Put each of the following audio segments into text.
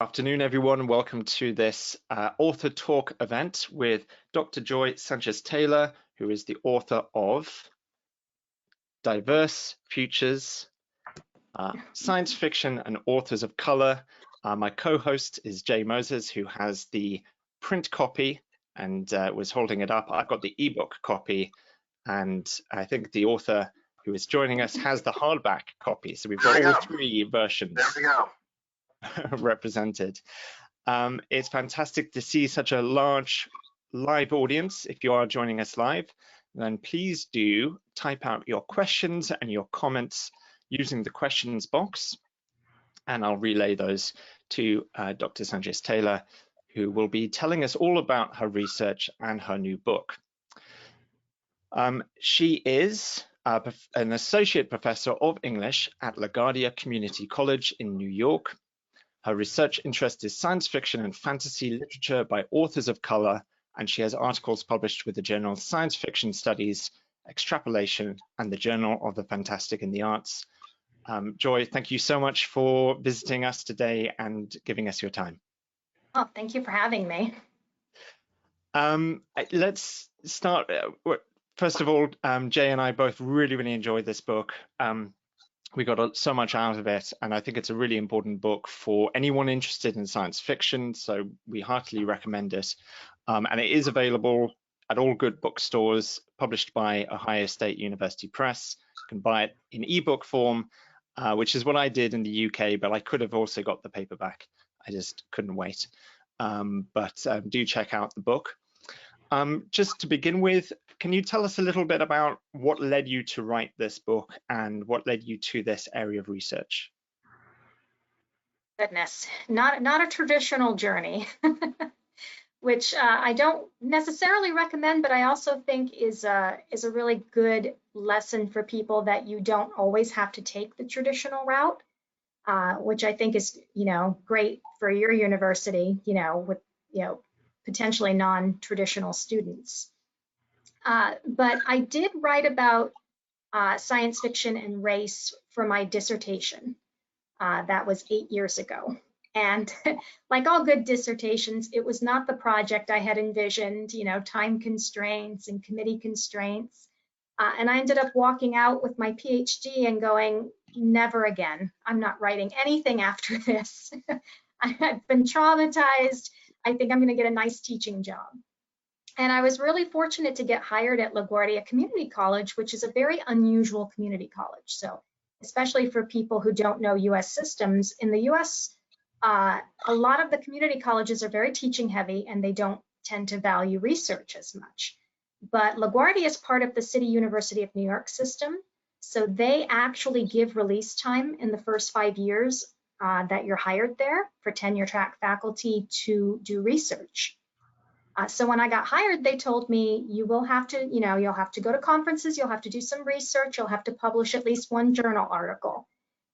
Afternoon, everyone. Welcome to this uh, author talk event with Dr. Joy Sanchez Taylor, who is the author of Diverse Futures, uh, Science Fiction and Authors of Color. Uh, my co-host is Jay Moses, who has the print copy and uh, was holding it up. I've got the ebook copy, and I think the author who is joining us has the hardback copy. So we've got all go. three versions There we go. represented. Um, it's fantastic to see such a large live audience. If you are joining us live, then please do type out your questions and your comments using the questions box, and I'll relay those to uh, Dr. Sanchez Taylor, who will be telling us all about her research and her new book. Um, she is uh, an associate professor of English at LaGuardia Community College in New York. Her research interest is science fiction and fantasy literature by authors of color, and she has articles published with the journal Science Fiction Studies, Extrapolation, and the Journal of the Fantastic and the Arts. Um, Joy, thank you so much for visiting us today and giving us your time. Oh, thank you for having me. Um, let's start. uh, First of all, um, Jay and I both really, really enjoyed this book. Um, we got so much out of it, and I think it's a really important book for anyone interested in science fiction. So we heartily recommend it. Um, and it is available at all good bookstores, published by Ohio State University Press. You can buy it in ebook form, uh, which is what I did in the UK, but I could have also got the paperback. I just couldn't wait. Um, but um, do check out the book. Um, just to begin with, can you tell us a little bit about what led you to write this book and what led you to this area of research? Goodness, not not a traditional journey, which uh, I don't necessarily recommend, but I also think is a is a really good lesson for people that you don't always have to take the traditional route, uh, which I think is you know great for your university, you know, with you know potentially non-traditional students. Uh, but I did write about uh, science fiction and race for my dissertation. Uh, that was eight years ago. And like all good dissertations, it was not the project I had envisioned, you know, time constraints and committee constraints. Uh, and I ended up walking out with my PhD and going, never again. I'm not writing anything after this. I've been traumatized. I think I'm going to get a nice teaching job. And I was really fortunate to get hired at LaGuardia Community College, which is a very unusual community college. So especially for people who don't know US systems, in the US, uh, a lot of the community colleges are very teaching heavy and they don't tend to value research as much. But LaGuardia is part of the City University of New York system. So they actually give release time in the first five years uh, that you're hired there for tenure track faculty to do research. Uh, so when I got hired, they told me you will have to, you know, you'll have to go to conferences, you'll have to do some research, you'll have to publish at least one journal article.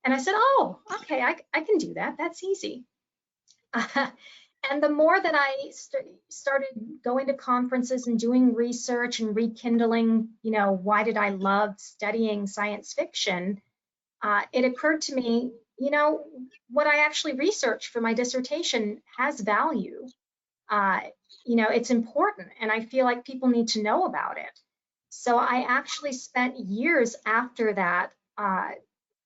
And I said, oh, okay, I, I can do that. That's easy. and the more that I st started going to conferences and doing research and rekindling, you know, why did I love studying science fiction? Uh, it occurred to me, you know, what I actually researched for my dissertation has value. Uh, you know, it's important and I feel like people need to know about it. So I actually spent years after that uh,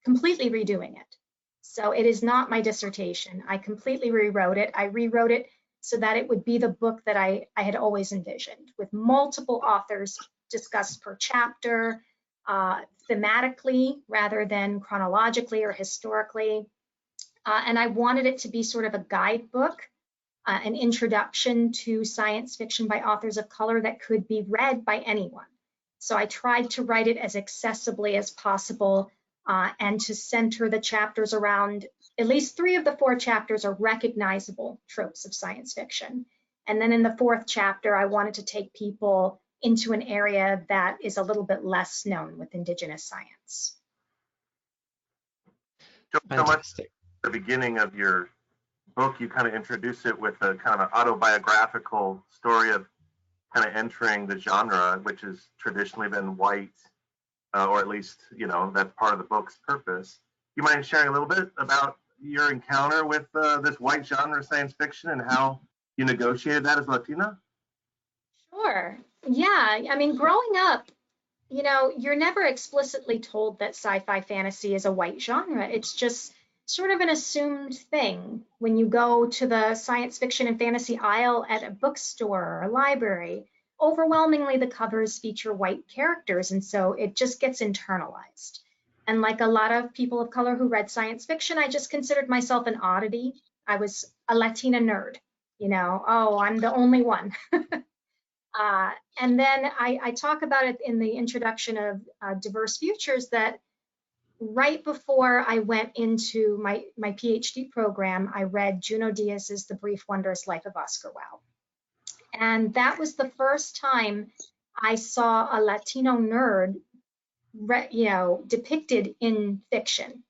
completely redoing it. So it is not my dissertation. I completely rewrote it. I rewrote it so that it would be the book that I, I had always envisioned with multiple authors discussed per chapter, uh, thematically rather than chronologically or historically. Uh, and I wanted it to be sort of a guidebook uh, an introduction to science fiction by authors of color that could be read by anyone. So I tried to write it as accessibly as possible uh, and to center the chapters around at least three of the four chapters are recognizable tropes of science fiction. And then in the fourth chapter, I wanted to take people into an area that is a little bit less known with Indigenous science. So, so much Fantastic. the beginning of your book, you kind of introduce it with a kind of autobiographical story of kind of entering the genre, which has traditionally been white, uh, or at least, you know, that's part of the book's purpose. You mind sharing a little bit about your encounter with uh, this white genre of science fiction and how you negotiated that as Latina? Sure. Yeah. I mean, growing up, you know, you're never explicitly told that sci-fi fantasy is a white genre. It's just sort of an assumed thing when you go to the science fiction and fantasy aisle at a bookstore or a library. Overwhelmingly, the covers feature white characters, and so it just gets internalized. And like a lot of people of color who read science fiction, I just considered myself an oddity. I was a Latina nerd, you know, oh, I'm the only one. uh, and then I, I, talk about it in the introduction of uh, Diverse Futures that right before I went into my, my PhD program, I read Junot Diaz's The Brief Wondrous Life of Oscar Wao. And that was the first time I saw a Latino nerd, you know, depicted in fiction.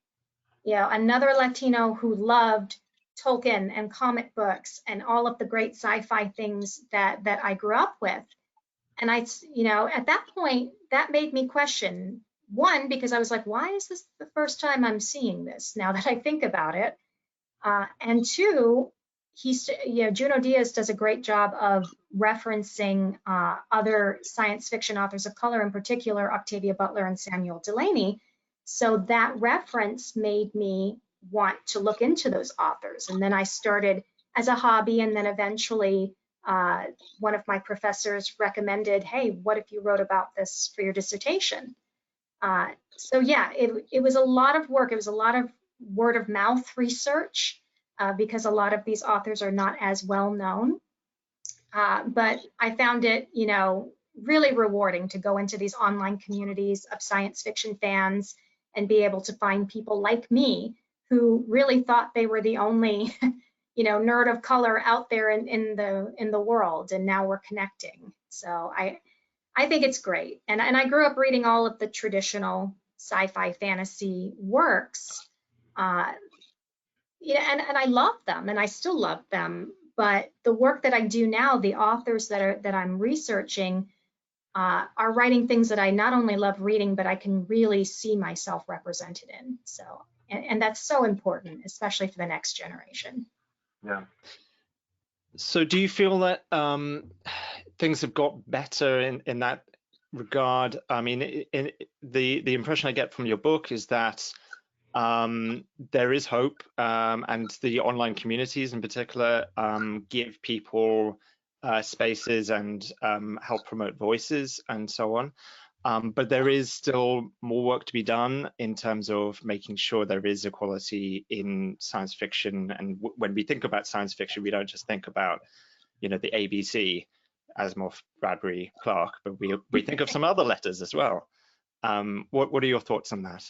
You know, another Latino who loved Tolkien and comic books and all of the great sci-fi things that that I grew up with. And I, you know, at that point, that made me question one because I was like, why is this the first time I'm seeing this? Now that I think about it, uh, and two, he's, you know, Junot Diaz does a great job of referencing uh, other science fiction authors of color, in particular Octavia Butler and Samuel Delany. So that reference made me want to look into those authors. And then I started as a hobby, and then eventually uh, one of my professors recommended, hey, what if you wrote about this for your dissertation? Uh, so yeah, it, it was a lot of work. It was a lot of word of mouth research uh, because a lot of these authors are not as well known. Uh, but I found it, you know, really rewarding to go into these online communities of science fiction fans and be able to find people like me who really thought they were the only, you know, nerd of color out there in, in the in the world, and now we're connecting. So I I think it's great. And, and I grew up reading all of the traditional sci-fi fantasy works. Uh, yeah, and, and I love them and I still love them. But the work that I do now, the authors that are that I'm researching uh, are writing things that I not only love reading, but I can really see myself represented in. So, and, and that's so important, especially for the next generation. Yeah. So do you feel that um, things have got better in, in that regard? I mean, in, the the impression I get from your book is that um, there is hope, um, and the online communities in particular um, give people uh, spaces and um, help promote voices and so on. Um, but there is still more work to be done in terms of making sure there is equality in science fiction. And when we think about science fiction, we don't just think about, you know, the ABC, Asimov, Bradbury, Clarke, but we we think of some other letters as well. Um, what what are your thoughts on that?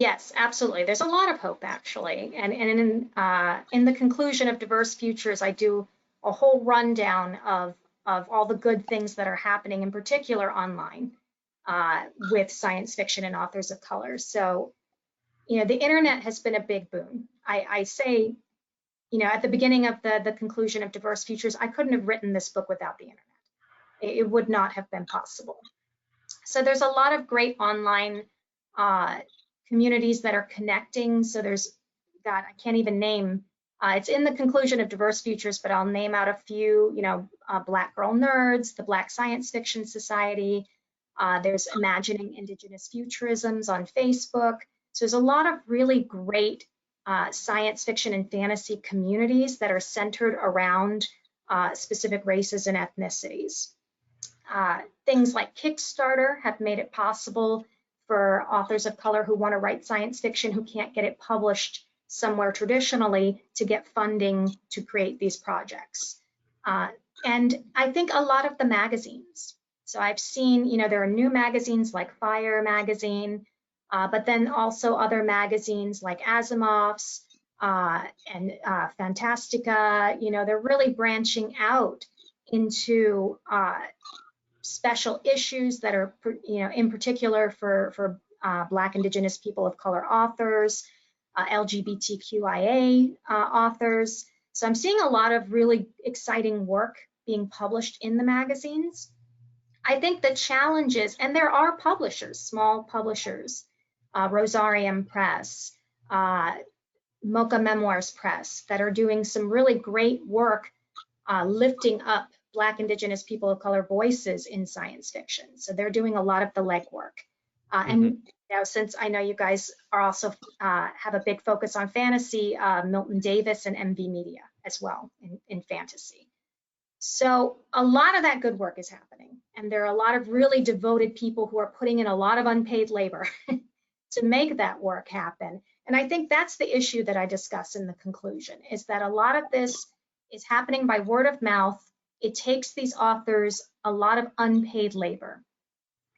Yes, absolutely. There's a lot of hope actually, and and in uh, in the conclusion of Diverse Futures, I do a whole rundown of of all the good things that are happening, in particular online, uh, with science fiction and authors of color. So, you know, the internet has been a big boon. I, I say, you know, at the beginning of the, the conclusion of Diverse Futures, I couldn't have written this book without the internet. It, it would not have been possible. So there's a lot of great online uh, communities that are connecting. So there's, God, I can't even name uh, it's in the conclusion of Diverse Futures, but I'll name out a few, you know, uh, Black Girl Nerds, the Black Science Fiction Society. Uh, there's Imagining Indigenous Futurisms on Facebook. So there's a lot of really great uh, science fiction and fantasy communities that are centered around uh, specific races and ethnicities. Uh, things like Kickstarter have made it possible for authors of color who want to write science fiction who can't get it published somewhere traditionally to get funding to create these projects. Uh, and I think a lot of the magazines. So I've seen, you know, there are new magazines like FIYAH Magazine, uh, but then also other magazines like Asimov's uh, and uh, Fantastica. You know, they're really branching out into uh, special issues that are, you know, in particular for for uh, Black, Indigenous, people of color authors uh, LGBTQIA authors. So I'm seeing a lot of really exciting work being published in the magazines. I think the challenges, and there are publishers, small publishers, uh, Rosarium Press, uh, Mocha Memoirs Press that are doing some really great work uh, lifting up Black, Indigenous, people of color voices in science fiction. So they're doing a lot of the legwork. Uh, and mm -hmm. you know, since I know you guys are also uh, have a big focus on fantasy, uh, Milton Davis and MV Media as well in, in fantasy. So a lot of that good work is happening. And there are a lot of really devoted people who are putting in a lot of unpaid labor to make that work happen. And I think that's the issue that I discuss in the conclusion is that a lot of this is happening by word of mouth. It takes these authors a lot of unpaid labor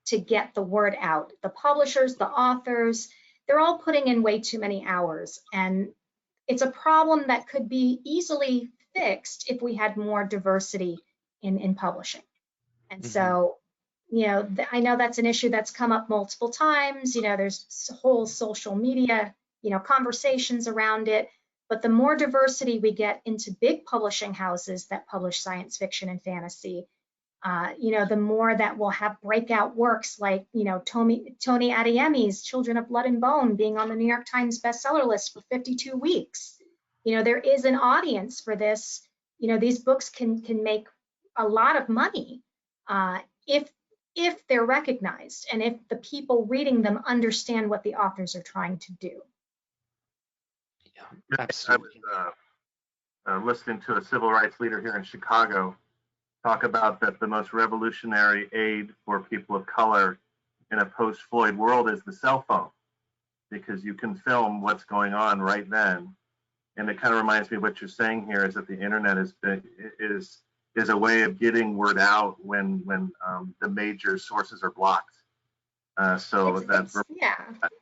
to get the word out. The publishers, the authors, they're all putting in way too many hours. And it's a problem that could be easily fixed if we had more diversity in, in publishing. And mm -hmm. so you know, I know that's an issue that's come up multiple times. You know, there's whole social media, you know, conversations around it. But the more diversity we get into big publishing houses that publish science fiction and fantasy, uh, you know, the more that we'll have breakout works like, you know, Tomi, Tomi Adeyemi's Children of Blood and Bone being on the New York Times bestseller list for 52 weeks. You know, there is an audience for this. You know, these books can can make a lot of money uh, if if they're recognized and if the people reading them understand what the authors are trying to do. Yeah, absolutely. I was uh, uh, listening to a civil rights leader here in Chicago talk about that the most revolutionary aid for people of color in a post-Floyd world is the cell phone because you can film what's going on right then. And it kind of reminds me of what you're saying here is that the internet is is is a way of getting word out when when um, the major sources are blocked. Uh, so it's, that's it's, yeah,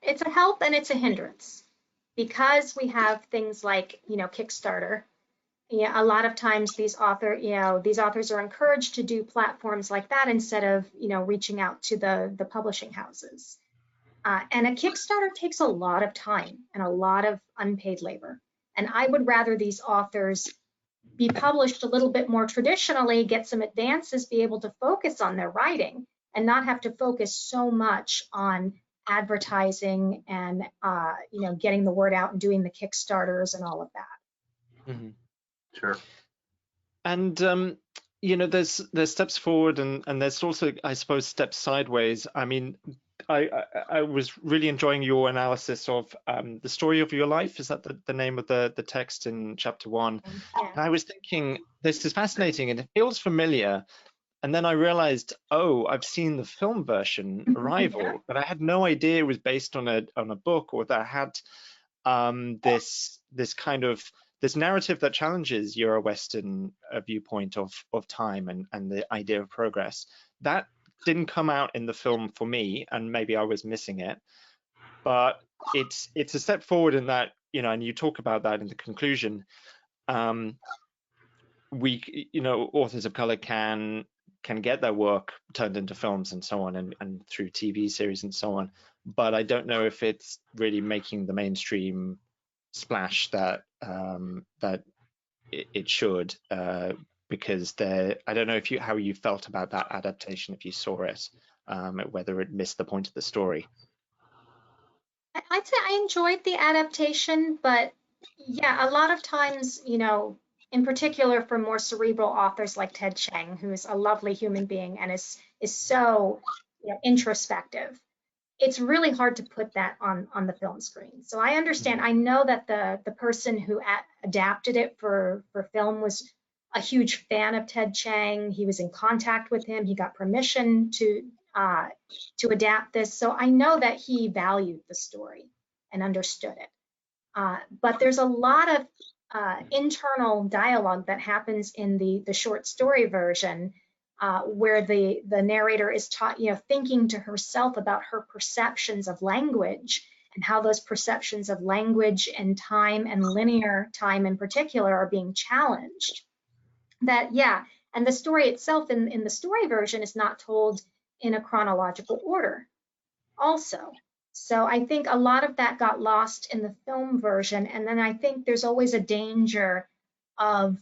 it's a help and it's a hindrance because we have things like you know Kickstarter. Yeah, a lot of times these author, you know, these authors are encouraged to do platforms like that instead of you know reaching out to the the publishing houses. Uh, and a Kickstarter takes a lot of time and a lot of unpaid labor. And I would rather these authors be published a little bit more traditionally, get some advances, be able to focus on their writing and not have to focus so much on advertising and uh, you know getting the word out and doing the kickstarters and all of that mm-hmm. Sure and um, you know there's there's steps forward and and there's also i suppose steps sideways i mean I, I, I was really enjoying your analysis of um, the story of your life. Is that the, the name of the, the text in chapter one? Yeah. And I was thinking, this is fascinating and it feels familiar. And then I realized, oh, I've seen the film version, Arrival, yeah. but I had no idea it was based on a on a book or that had um, this this kind of this narrative that challenges Euro-Western uh, viewpoint of of time and and the idea of progress. That didn't come out in the film for me, and maybe I was missing it. But it's it's a step forward in that you know, and you talk about that in the conclusion. Um, we, you know, authors of color can can get their work turned into films and so on, and, and through TV series and so on. But I don't know if it's really making the mainstream splash that um, that it, it should. Uh, because there I don't know if you how you felt about that adaptation if you saw it, um, whether it missed the point of the story. I'd say I enjoyed the adaptation, but yeah, a lot of times, you know, in particular for more cerebral authors like Ted Chiang, who is a lovely human being and is is so you know, introspective, it's really hard to put that on on the film screen. So I understand. I know that the the person who adapted it for for film was a huge fan of Ted Chiang. He was in contact with him. He got permission to uh, to adapt this. So I know that he valued the story and understood it. Uh, but there's a lot of uh, internal dialogue that happens in the the short story version, uh, where the the narrator is taught, you know, thinking to herself about her perceptions of language and how those perceptions of language and time and linear time in particular are being challenged. That yeah and the story itself in, in the story version is not told in a chronological order also. So i think a lot of that got lost in the film version and then i think there's always a danger of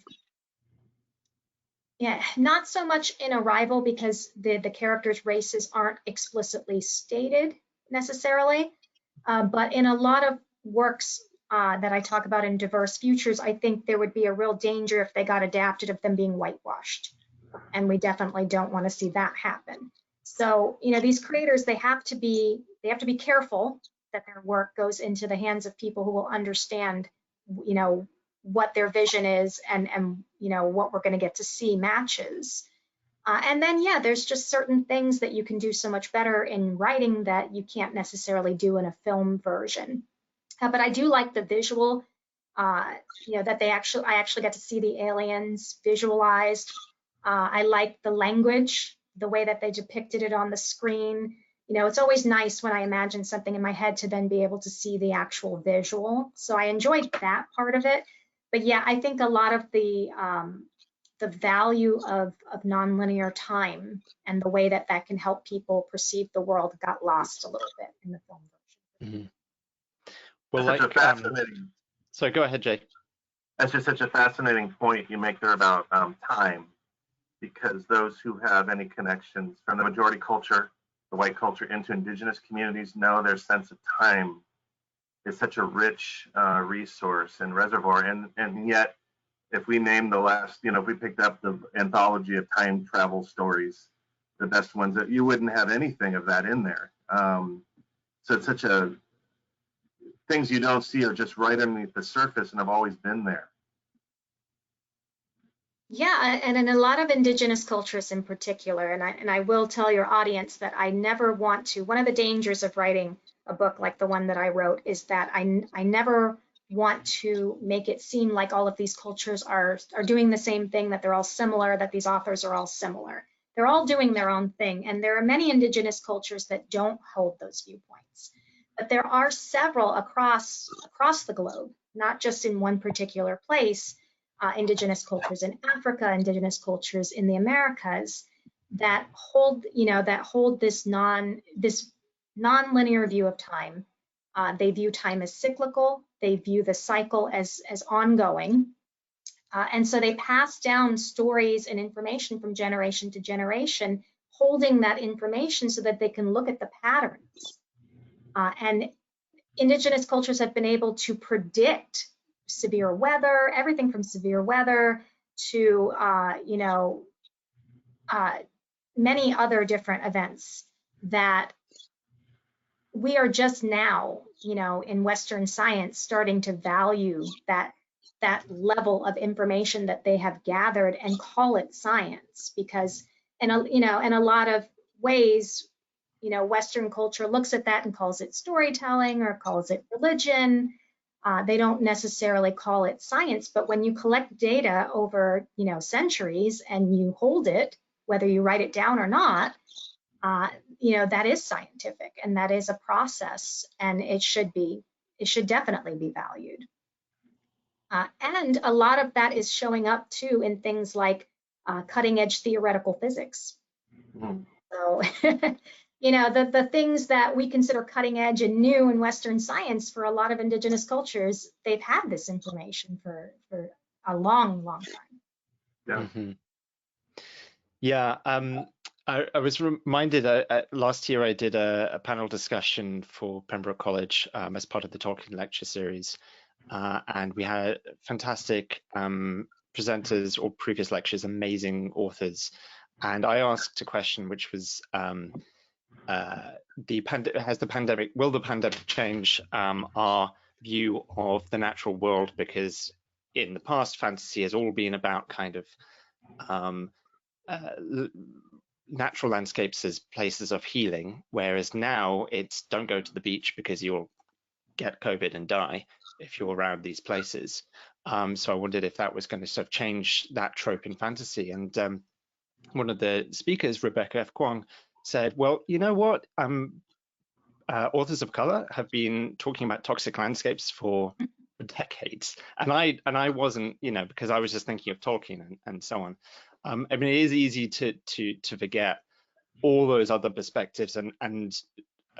yeah not so much in arrival because the the characters races aren't explicitly stated necessarily uh, but in a lot of works uh, that I talk about in diverse futures, I think there would be a real danger if they got adapted of them being whitewashed. And we definitely don't want to see that happen. So, you know, these creators, they have to be, they have to be careful that their work goes into the hands of people who will understand, you know, what their vision is and, and you know, what we're going to get to see matches. Uh, and then, yeah, there's just certain things that you can do so much better in writing that you can't necessarily do in a film version. Uh, but I do like the visual, uh, you know, that they actually, I actually got to see the aliens visualized. Uh, I like the language, the way that they depicted it on the screen. You know, it's always nice when I imagine something in my head to then be able to see the actual visual. So I enjoyed that part of it. But yeah, I think a lot of the um, the value of, of nonlinear time and the way that that can help people perceive the world got lost a little bit in the film version. Mm-hmm. Well, That's like, um, so go ahead, Jay. That's just such a fascinating point you make there about um, time, because those who have any connections from the majority culture, the white culture, into indigenous communities know their sense of time is such a rich uh, resource and reservoir, and and yet if we name the last, you know, if we picked up the anthology of time travel stories, the best ones, that you wouldn't have anything of that in there. Um, so it's such a things you don't see are just right underneath the surface and have always been there. Yeah, and in a lot of indigenous cultures in particular, and I and I will tell your audience that I never want to. One of the dangers of writing a book like the one that I wrote is that I I never want to make it seem like all of these cultures are are doing the same thing that they're all similar that these authors are all similar. They're all doing their own thing and there are many indigenous cultures that don't hold those viewpoints. But there are several across across the globe not just in one particular place uh, indigenous cultures in africa indigenous cultures in the americas that hold you know that hold this non this non-linear view of time uh, they view time as cyclical. They view the cycle as, as ongoing. Uh, and so they pass down stories and information from generation to generation, holding that information so that they can look at the patterns. Uh, and indigenous cultures have been able to predict severe weather, everything from severe weather to, uh, you know, uh, many other different events that we are just now, you know, in Western science starting to value that that level of information that they have gathered and call it science because in a you know in a lot of ways you know western culture looks at that and calls it storytelling or calls it religion. Uh, they don't necessarily call it science but when you collect data over you know centuries and you hold it whether you write it down or not uh, you know, that is scientific and that is a process and it should be, it should definitely be valued. Uh, and a lot of that is showing up too in things like uh, cutting edge theoretical physics. Mm. So, you know, the, the things that we consider cutting edge and new in Western science for a lot of indigenous cultures, they've had this information for, for a long, long time. Yeah. Mm -hmm. Yeah. Um, I, I was reminded uh, uh, last year I did a, a, panel discussion for Pembroke College um, as part of the Tolkien lecture series, uh, and we had fantastic um, presenters or previous lectures, amazing authors, and I asked a question which was um, uh, the pand- has the pandemic will the pandemic change um, our view of the natural world? Because in the past fantasy has all been about kind of um, uh, natural landscapes as places of healing, whereas now it's don't go to the beach because you'll get COVID and die if you're around these places. Um, so I wondered if that was going to sort of change that trope in fantasy. And um, one of the speakers, Rebecca F. Kuang, said, "Well, you know what? Um, uh, authors of color have been talking about toxic landscapes for." decades and i and i wasn't you know because i was just thinking of tolkien and, and so on um, I mean, it is easy to to to forget all those other perspectives and and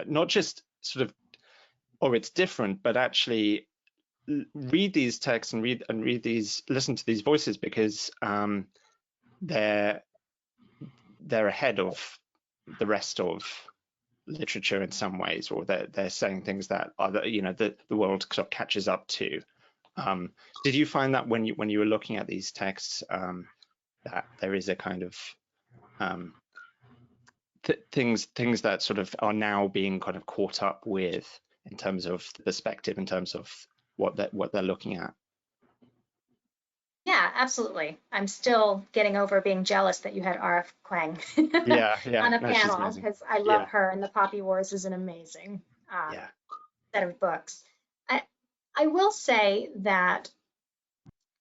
not just sort of, or oh, it's different, but actually read these texts and read and read these, listen to these voices because um, they're they're ahead of the rest of literature in some ways, or they're they're saying things that other you know the the world sort of catches up to. Um, did you find that when you when you were looking at these texts um, that there is a kind of um, th things things that sort of are now being kind of caught up with in terms of the perspective, in terms of what that what they're looking at? Yeah, absolutely. I'm still getting over being jealous that you had R.F. Kuang yeah, yeah. on a no, panel because I love Yeah. her and the Poppy Wars is an amazing um, Yeah. set of books. I, I will say that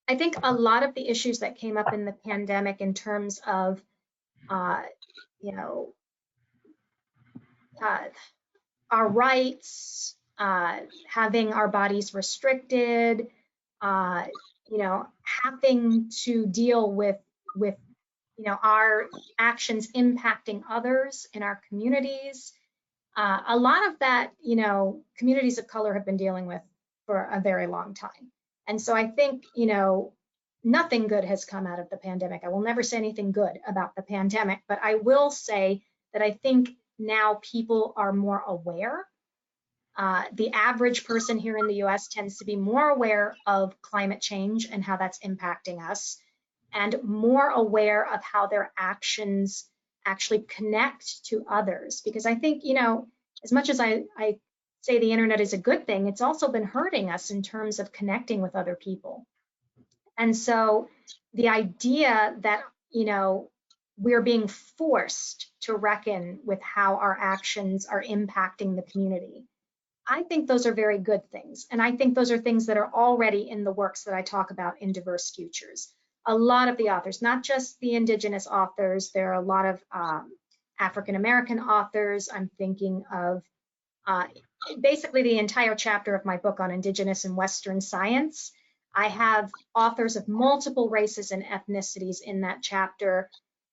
I think a lot of the issues that came up in the pandemic in terms of, uh, you know, uh, our rights, uh, having our bodies restricted, uh, you know, having to deal with with you know our actions impacting others in our communities. Uh, a lot of that, you know, communities of color have been dealing with for a very long time. And so I think, you know, nothing good has come out of the pandemic. I will never say anything good about the pandemic, but I will say that I think now people are more aware. Uh, the average person here in the US tends to be more aware of climate change and how that's impacting us, and more aware of how their actions actually connect to others. Because I think, you know, as much as I, I say the internet is a good thing, it's also been hurting us in terms of connecting with other people. And so the idea that, you know, we're being forced to reckon with how our actions are impacting the community. I think those are very good things. And I think those are things that are already in the works that I talk about in Diverse Futures. A lot of the authors, not just the Indigenous authors, there are a lot of um, African American authors. I'm thinking of uh, basically the entire chapter of my book on Indigenous and Western science. I have authors of multiple races and ethnicities in that chapter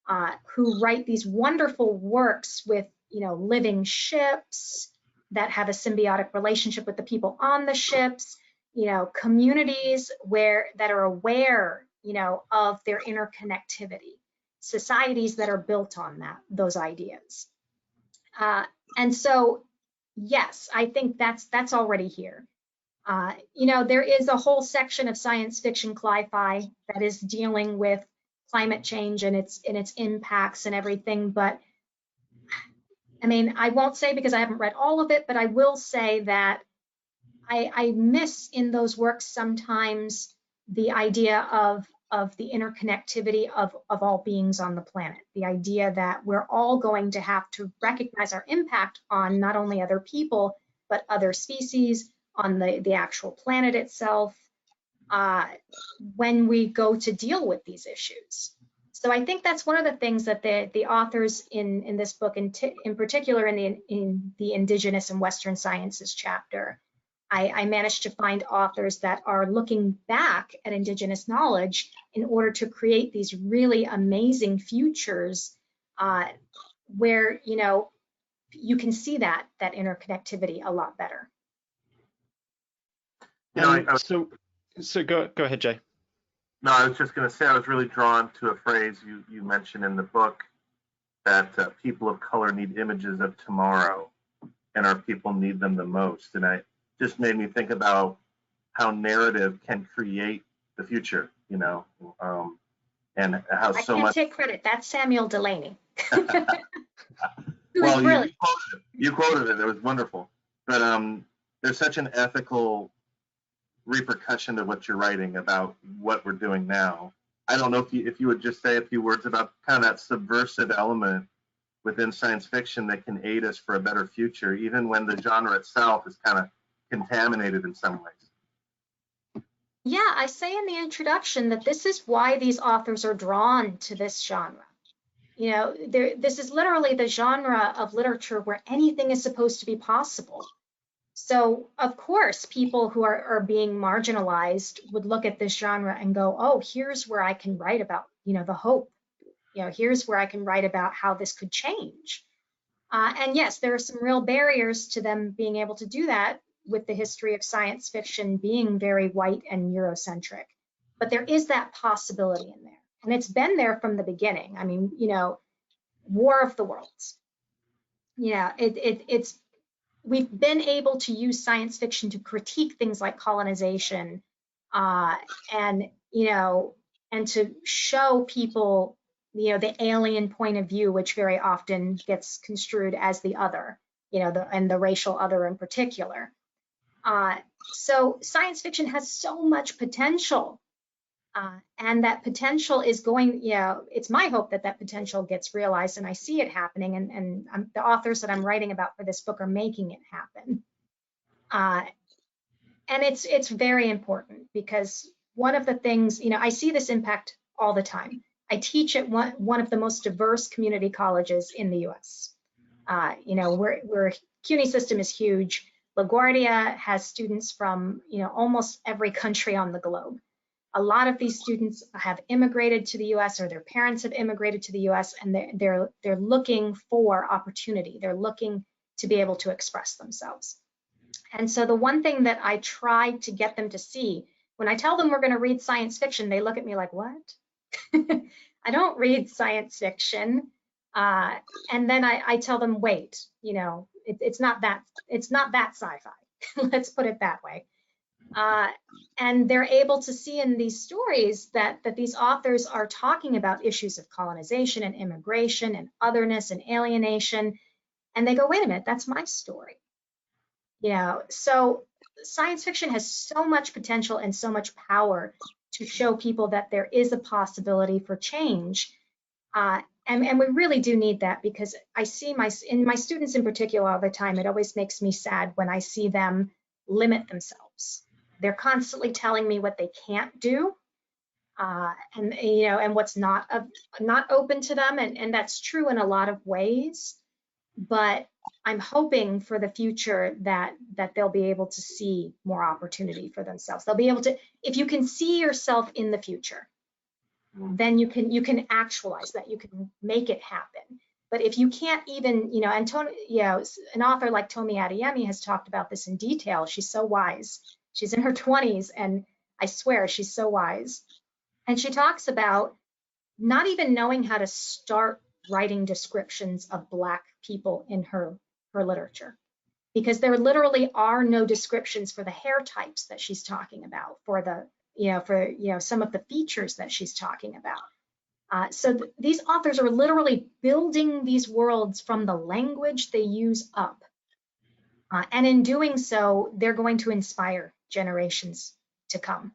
uh, who write these wonderful works with, you know, living ships that have a symbiotic relationship with the people on the ships, you know, communities where that are aware, you know, of their interconnectivity, societies that are built on that, those ideas. Uh, and so, yes, I think that's that's already here. Uh, you know, there is a whole section of science fiction cli-fi that is dealing with climate change and its and its impacts and everything. But I mean, I won't say because I haven't read all of it, but I will say that I, I miss in those works sometimes the idea of of the interconnectivity of, of all beings on the planet. The idea that we're all going to have to recognize our impact on not only other people, but other species, on the, the actual planet itself, uh, when we go to deal with these issues. So I think that's one of the things that the, the authors in, in this book, in, in particular in the, in the Indigenous and Western Sciences chapter, I, I managed to find authors that are looking back at Indigenous knowledge in order to create these really amazing futures uh, where, you know, you can see that, that interconnectivity a lot better. You know, I- Um, I was- so so go go ahead, Jay. No, I was just going to say I was really drawn to a phrase you, you mentioned in the book that uh, people of color need images of tomorrow and our people need them the most. And I just made me think about how narrative can create the future, you know, um, and how I so can't much. take credit. That's Samuel Delany. Well, you, you quoted it. You quoted it. It was wonderful. But um, there's such an ethical repercussion to what you're writing about what we're doing now. I don't know if you if you would just say a few words about kind of that subversive element within science fiction that can aid us for a better future, even when the genre itself is kind of contaminated in some ways. Yeah, I say in the introduction that this is why these authors are drawn to this genre. You know, there, this is literally the genre of literature where anything is supposed to be possible. So, of course, people who are, are being marginalized would look at this genre and go, oh, here's where I can write about, you know, the hope. You know, here's where I can write about how this could change. Uh, and yes, there are some real barriers to them being able to do that with the history of science fiction being very white and Eurocentric. But there is that possibility in there. And it's been there from the beginning. I mean, you know, War of the Worlds. yeah, it, it, it's, we've been able to use science fiction to critique things like colonization uh, and, you know, and to show people, you know, the alien point of view, which very often gets construed as the other, you know, the, and the racial other in particular. Uh, so science fiction has so much potential uh, and that potential is going, you know, it's my hope that that potential gets realized and I see it happening and, and I'm, the authors that I'm writing about for this book are making it happen. Uh, and it's, it's very important because one of the things, you know, I see this impact all the time. I teach at one, one of the most diverse community colleges in the US. Uh, you know, we're, we're, CUNY system is huge. LaGuardia has students from, you know, almost every country on the globe a lot of these students have immigrated to the US or their parents have immigrated to the US and they're, they're, they're looking for opportunity. They're looking to be able to express themselves. And so the one thing that I try to get them to see, when I tell them we're gonna read science fiction, they look at me like, what? I don't read science fiction. Uh, and then I, I, tell them, wait, you know, it, it's not that, it's not that sci-fi. Let's put it that way. Uh, and they're able to see in these stories that, that these authors are talking about issues of colonization and immigration and otherness and alienation. And they go, wait a minute, that's my story. You know, so science fiction has so much potential and so much power to show people that there is a possibility for change. Uh, and, and we really do need that because I see my in my students in particular all the time, it always makes me sad when I see them limit themselves. They're constantly telling me what they can't do uh, and you know and what's not uh, not open to them and, and that's true in a lot of ways. But i'm hoping for the future that that they'll be able to see more opportunity for themselves. They'll be able to if you can see yourself in the future then you can you can actualize that you can make it happen but if you can't even you know and Tomi, you know an author like tomi adeyemi has talked about this in detail she's so wise She's in her 20s, and I swear she's so wise. And she talks about not even knowing how to start writing descriptions of Black people in her, her literature. Because there literally are no descriptions for the hair types that she's talking about, for the, you know, for, you know, some of the features that she's talking about. Uh, so th these authors are literally building these worlds from the language they use up. Uh, and in doing so, they're going to inspire generations to come,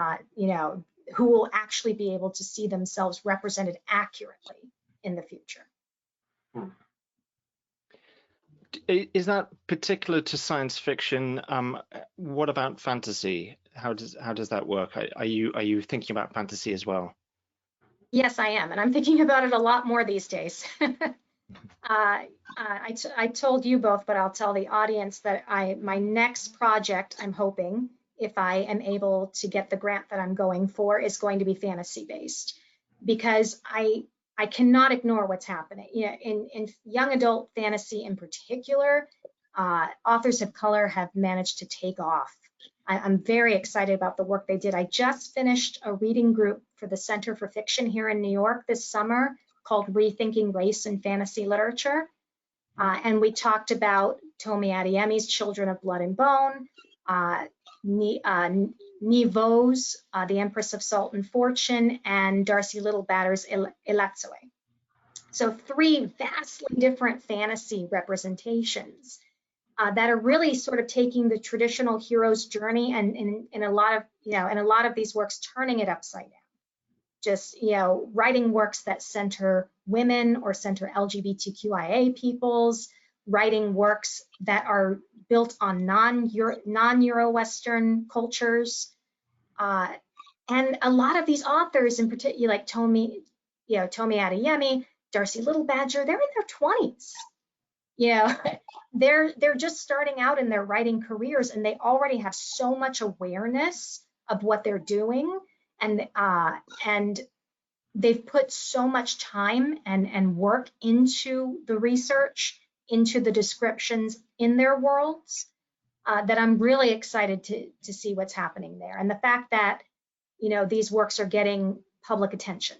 uh, you know, who will actually be able to see themselves represented accurately in the future. Hmm. Is that particular to science fiction? Um, what about fantasy? How does how does that work? Are, are you are you thinking about fantasy as well? Yes, I am, and I'm thinking about it a lot more these days. Uh, I, I told you both, but I'll tell the audience that I my next project, I'm hoping, if I am able to get the grant that I'm going for, is going to be fantasy based, because I I cannot ignore what's happening. You know, in in young adult fantasy in particular, uh, authors of color have managed to take off. I, I'm very excited about the work they did. I just finished a reading group for the Center for Fiction here in New York this summer called Rethinking Race in Fantasy Literature. Uh, and we talked about Tomi Adeyemi's Children of Blood and Bone, uh, uh, uh, The Empress of Salt and Fortune, and Darcie Little Badger's Elatsoe. So three vastly different fantasy representations uh, that are really sort of taking the traditional hero's journey and in a lot of, you know, in a lot of these works, turning it upside down just you know writing works that center women or center LGBTQIA peoples, writing works that are built on non-Euro non-Euro-Western cultures. Uh, and a lot of these authors in particular, like Tomi, you know, Tomi Adeyemi, Darcie Little Badger, they're in their 20s. You know, they're they're just starting out in their writing careers and they already have so much awareness of what they're doing and uh, and they've put so much time and and work into the research, into the descriptions in their worlds, uh, that I'm really excited to to see what's happening there. And the fact that you know these works are getting public attention,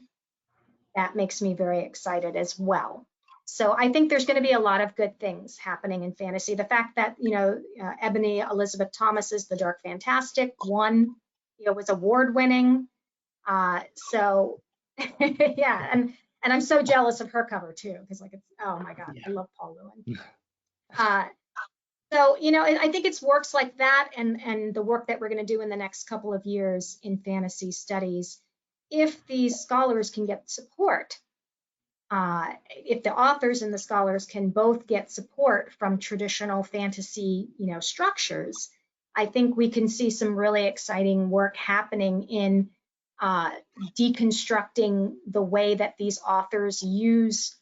that makes me very excited as well. So I think there's going to be a lot of good things happening in fantasy. The fact that, you know, uh, Ebony Elizabeth Thomas's The Dark Fantastic won, you know, was award winning. Uh, so yeah, and and I'm so jealous of her cover too, because like it's oh my god, yeah. I love Paul Lewin. Uh, so you know, I think it's works like that, and and the work that we're going to do in the next couple of years in fantasy studies, if these scholars can get support, uh, if the authors and the scholars can both get support from traditional fantasy, you know, structures, I think we can see some really exciting work happening in uh, deconstructing the way that these authors use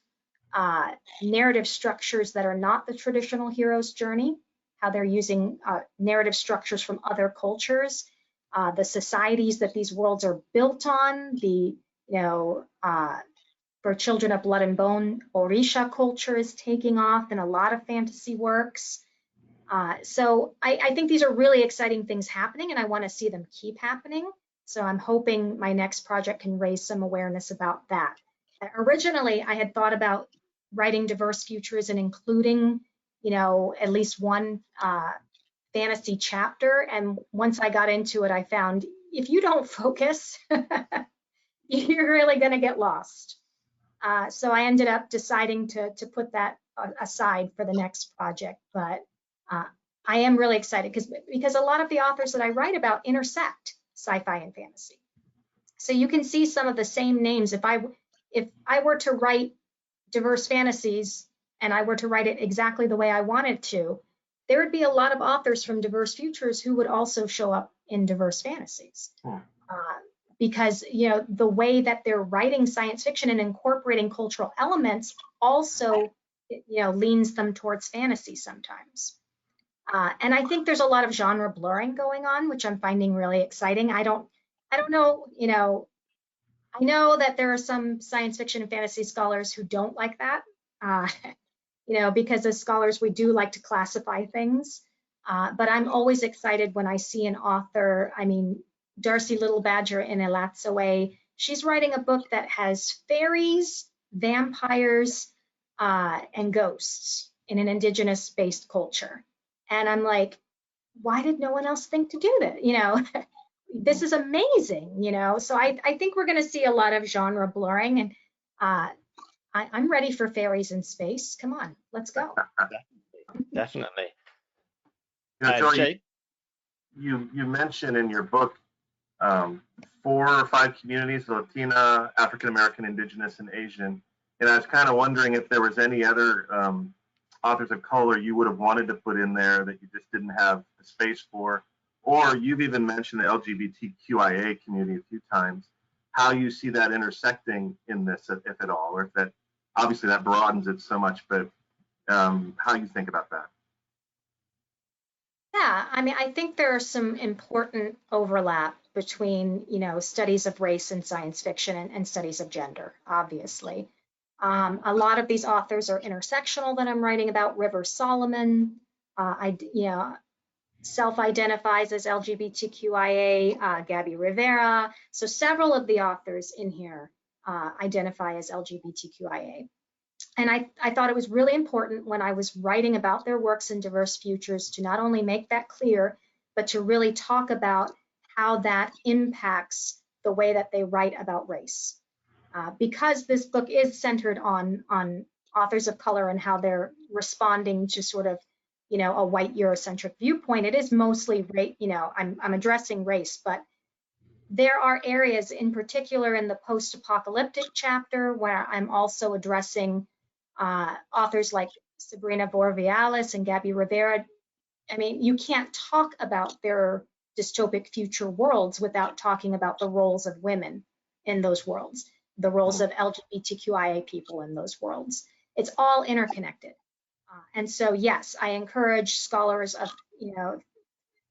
uh, narrative structures that are not the traditional hero's journey, how they're using uh, narrative structures from other cultures, uh, the societies that these worlds are built on, the, you know, for children of blood and bone, Orisha culture is taking off in a lot of fantasy works. Uh, so I, I think these are really exciting things happening and I wanna see them keep happening. So I'm hoping my next project can raise some awareness about that. Originally, I had thought about writing diverse futures and including, you know, at least one uh, fantasy chapter. And once I got into it, I found if you don't focus, you're really going to get lost. Uh, so I ended up deciding to, to put that aside for the next project. But uh, I am really excited because because a lot of the authors that I write about intersect sci-fi and fantasy. So you can see some of the same names. If I if I were to write diverse fantasies and I were to write it exactly the way I wanted to, there would be a lot of authors from diverse futures who would also show up in diverse fantasies. Hmm. Uh, because you know the way that they're writing science fiction and incorporating cultural elements also you know leans them towards fantasy sometimes. Uh, and I think there's a lot of genre blurring going on, which I'm finding really exciting. I don't, I don't know, you know, I know that there are some science fiction and fantasy scholars who don't like that, uh, you know, because as scholars we do like to classify things. Uh, but I'm always excited when I see an author. I mean, Darcie Little Badger in Elatsoe, she's writing a book that has fairies, vampires, uh, and ghosts in an indigenous-based culture. And I'm like, why did no one else think to do that? You know, this is amazing, you know? So I, I think we're going to see a lot of genre blurring and uh, I, am ready for fairies in space. Come on, let's go. Definitely. You, know, uh, you, you mentioned in your book um, four or five communities, Latina, African American, Indigenous, and Asian. And I was kind of wondering if there was any other um, authors of color you would have wanted to put in there that you just didn't have the space for, or you've even mentioned the LGBTQIA community a few times, how you see that intersecting in this, if, at all, or if that, obviously that broadens it so much, but um, how you think about that. Yeah, I mean, I think there are some important overlap between, you know, studies of race and science fiction and, and studies of gender, obviously. Um, a lot of these authors are intersectional that I'm writing about. River Solomon, uh, I, you know, self-identifies as LGBTQIA, uh, Gabby Rivera. So several of the authors in here uh, identify as LGBTQIA. And I, I thought it was really important when I was writing about their works in diverse futures to not only make that clear, but to really talk about how that impacts the way that they write about race. Uh, because this book is centered on on authors of color and how they're responding to sort of you know a white Eurocentric viewpoint. It is mostly rate. You know, I'm I'm addressing race, but there are areas in particular in the post-apocalyptic chapter where I'm also addressing uh, authors like Sabrina Vourvoulias and Gabby Rivera. I mean, you can't talk about their dystopic future worlds without talking about the roles of women in those worlds the roles of LGBTQIA people in those worlds. It's all interconnected. Uh, and so, yes, I encourage scholars of, you know,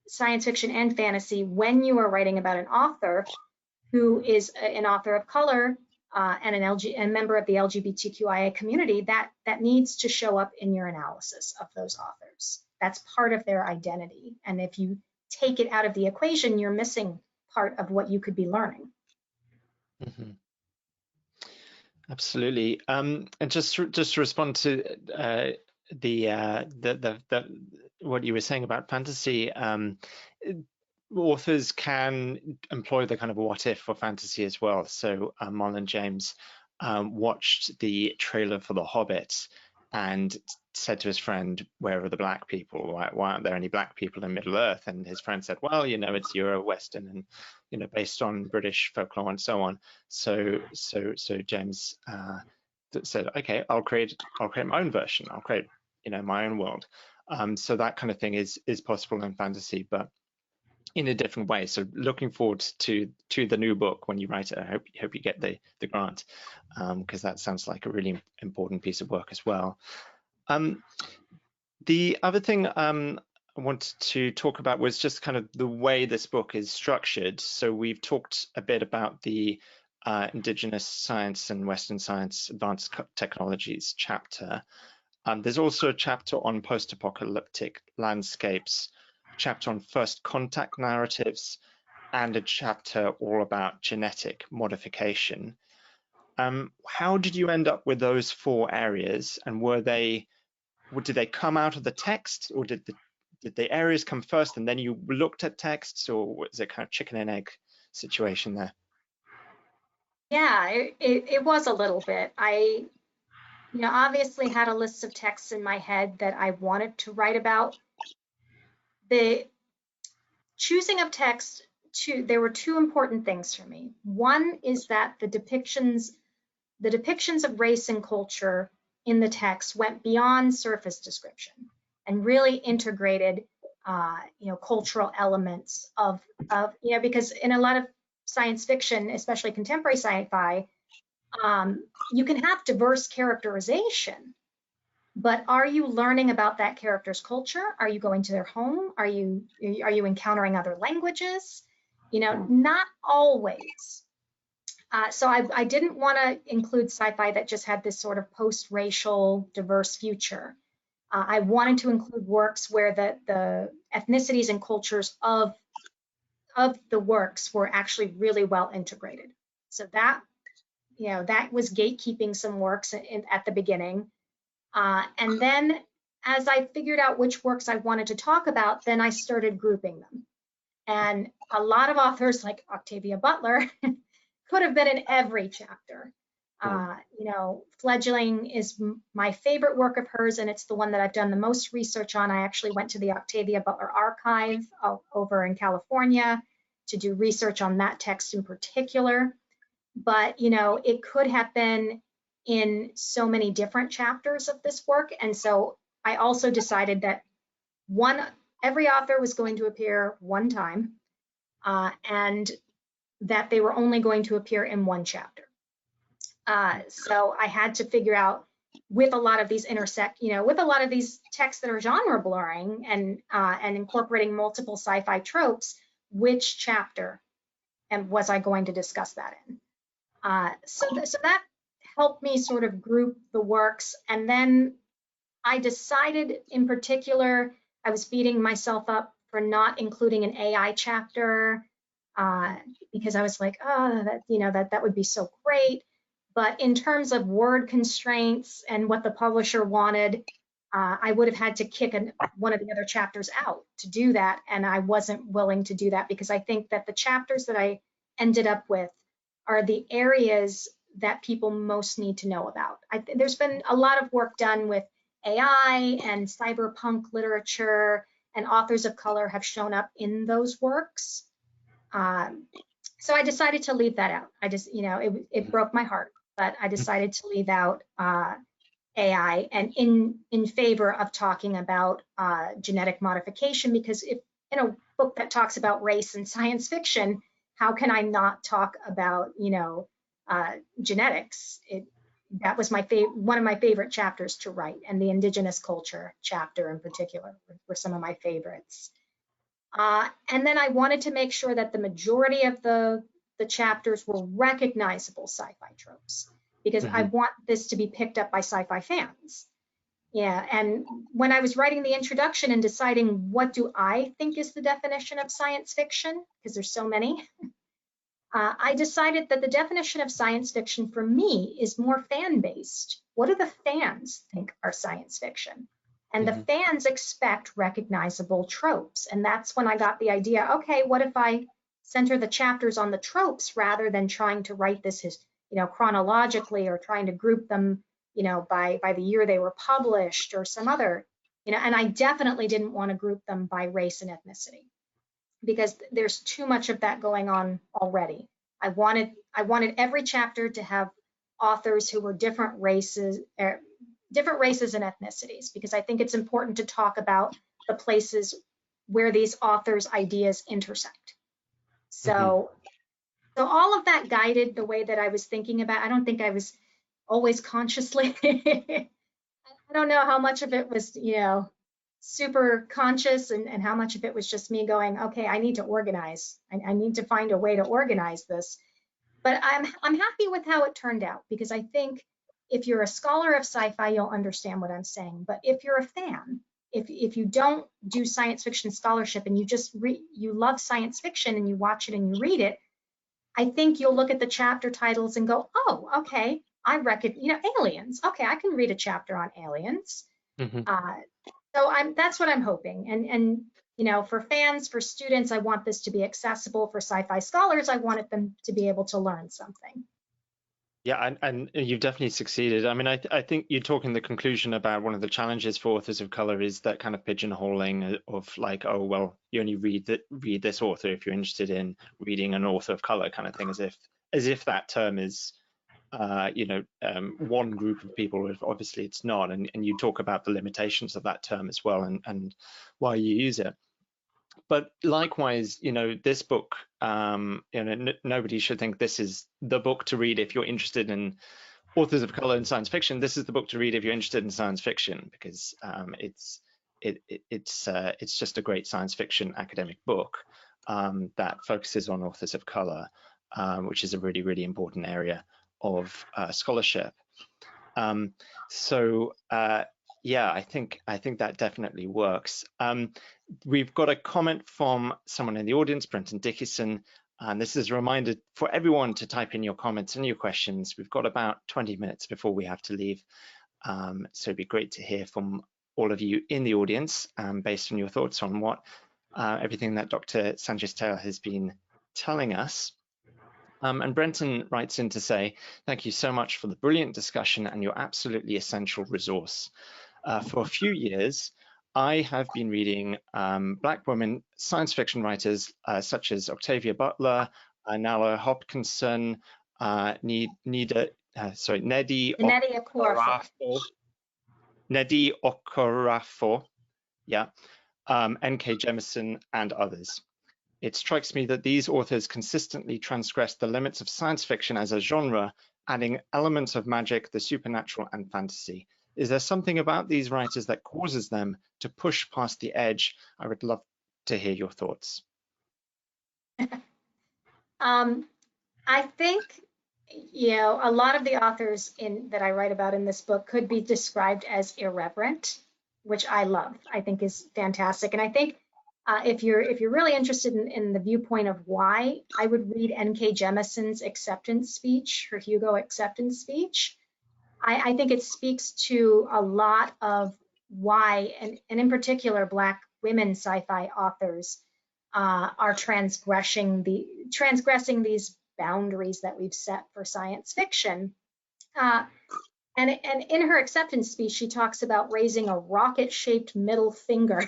science fiction and fantasy when you are writing about an author who is an author of color uh, and an LG, a member of the LGBTQIA community, that that needs to show up in your analysis of those authors. That's part of their identity. And if you take it out of the equation, you're missing part of what you could be learning. Mm -hmm. Absolutely. Um, and just just to respond to uh, the, uh, the, the the what you were saying about fantasy, um, authors can employ the kind of what if for fantasy as well. So uh, Marlon James um, watched the trailer for The Hobbit and said to his friend, "Where are the black people? Why, why, aren't there any black people in Middle Earth?" And his friend said, "Well, you know, it's Euro-Western and you know, based on British folklore and so on." So, so, so James uh, said, "Okay, I'll create, I'll create my own version. I'll create, you know, my own world." Um, so that kind of thing is is possible in fantasy, but in a different way. So looking forward to to the new book when you write it. I hope hope you get the the grant because um, that sounds like a really important piece of work as well. Um, the other thing um, I wanted to talk about was just kind of the way this book is structured. So we've talked a bit about the uh, Indigenous Science and Western Science Advanced Technologies chapter. Um, there's also a chapter on post-apocalyptic landscapes chapter on first contact narratives, and a chapter all about genetic modification. Um, how did you end up with those four areas, and were they, did they come out of the text, or did the did the areas come first and then you looked at texts, or was it kind of chicken and egg situation there? Yeah, it, it, it was a little bit. I, you know, obviously had a list of texts in my head that I wanted to write about, the choosing of text two there were two important things for me one is that the depictions the depictions of race and culture in the text went beyond surface description and really integrated uh, you know cultural elements of of you know because in a lot of science fiction especially contemporary sci-fi um, you can have diverse characterization but are you learning about that character's culture? Are you going to their home? Are you are you encountering other languages? You know not always uh, so I, I didn't want to include sci-fi that just had this sort of post-racial diverse future. Uh, i wanted to include works where the the ethnicities and cultures of of the works were actually really well integrated. So that you know that was gatekeeping some works in, at the beginning. Uh, and then as I figured out which works I wanted to talk about, then I started grouping them. And a lot of authors like Octavia Butler could have been in every chapter. Uh, you know, Fledgling is my favorite work of hers, and it's the one that I've done the most research on. I actually went to the Octavia Butler Archive uh, over in California to do research on that text in particular. But, you know, it could have been in so many different chapters of this work. And so I also decided that one, every author was going to appear one time uh, and that they were only going to appear in one chapter. Uh, so I had to figure out with a lot of these intersect, you know, with a lot of these texts that are genre blurring and uh, and incorporating multiple sci-fi tropes, which chapter and was I going to discuss that in? Uh, so, th so that helped me sort of group the works. And then I decided in particular, I was beating myself up for not including an AI chapter uh, because I was like, oh, that, you know, that, that would be so great. But in terms of word constraints and what the publisher wanted, uh, I would have had to kick an, one of the other chapters out to do that. And I wasn't willing to do that because I think that the chapters that I ended up with are the areas that people most need to know about. I, there's been a lot of work done with AI and cyberpunk literature, and authors of color have shown up in those works. Um, so I decided to leave that out. I just, you know, it, it broke my heart, but I decided to leave out uh, AI and in in favor of talking about uh, genetic modification because if in a book that talks about race and science fiction, how can I not talk about, you know, uh, genetics. It, that was my favorite, one of my favorite chapters to write, and the indigenous culture chapter in particular were, were some of my favorites. Uh, and then I wanted to make sure that the majority of the, the chapters were recognizable sci-fi tropes because mm-hmm. I want this to be picked up by sci-fi fans. Yeah, and when I was writing the introduction and deciding what do I think is the definition of science fiction, because there's so many, uh, I decided that the definition of science fiction for me is more fan-based. What do the fans think are science fiction? And mm-hmm. the fans expect recognizable tropes. And that's when I got the idea, okay, what if I center the chapters on the tropes rather than trying to write this, you know, chronologically or trying to group them, you know, by, by the year they were published or some other, you know, and I definitely didn't want to group them by race and ethnicity because there's too much of that going on already. I wanted I wanted every chapter to have authors who were different races, er, different races and ethnicities, because I think it's important to talk about the places where these authors' ideas intersect. So, mm-hmm. so all of that guided the way that I was thinking about. I don't think I was always consciously. I don't know how much of it was, you know, super conscious and, and how much of it was just me going, okay, I need to organize. I, I need to find a way to organize this. But I'm I'm happy with how it turned out because I think if you're a scholar of sci-fi, you'll understand what I'm saying. But if you're a fan, if if you don't do science fiction scholarship and you just re, you love science fiction and you watch it and you read it, I think you'll look at the chapter titles and go, oh, okay, I reckon, you know, aliens. Okay, I can read a chapter on aliens. Mm-hmm. Uh, so I'm that's what I'm hoping. And and you know, for fans, for students, I want this to be accessible. For sci-fi scholars, I wanted them to be able to learn something. Yeah, and, and you've definitely succeeded. I mean, I, I think you're talking the conclusion about one of the challenges for authors of color is that kind of pigeonholing of like, oh well, you only read that read this author if you're interested in reading an author of color kind of thing, as if as if that term is, uh, you know, um, one group of people. Obviously, it's not. And and you talk about the limitations of that term as well, and and why you use it but likewise, you know, this book, um, you know, nobody should think this is the book to read if you're interested in authors of color and science fiction. This is the book to read if you're interested in science fiction because um, it's it, it, it's uh, it's just a great science fiction academic book um, that focuses on authors of color, um, which is a really really important area of uh, scholarship. Um, so uh, yeah, I think I think that definitely works. Um, we've got a comment from someone in the audience, Brenton Dickinson, and this is a reminder for everyone to type in your comments and your questions. We've got about 20 minutes before we have to leave, um, so it'd be great to hear from all of you in the audience um, based on your thoughts on what uh, everything that Dr. Sanchez Taylor has been telling us. Um, and Brenton writes in to say, thank you so much for the brilliant discussion and your absolutely essential resource. Uh, for a few years, I have been reading um, Black women science fiction writers uh, such as Octavia Butler, uh, Nalo Hopkinson, uh, Nida, uh, sorry, Nnedi Okorafor. Nnedi Okorafor, yeah, um, N.K. Jemisin, and others. It strikes me that these authors consistently transgress the limits of science fiction as a genre, adding elements of magic, the supernatural, and fantasy. Is there something about these writers that causes them to push past the edge? I would love to hear your thoughts. um, I think you know a lot of the authors in that I write about in this book could be described as irreverent, which I love. I think is fantastic, and I think uh, if you're if you're really interested in, in, the viewpoint of why, I would read N.K. Jemisin's acceptance speech, her Hugo acceptance speech. I, I think it speaks to a lot of why, and, and in particular, Black women sci-fi authors uh, are transgressing the transgressing these boundaries that we've set for science fiction. Uh, and, and in her acceptance speech, she talks about raising a rocket-shaped middle finger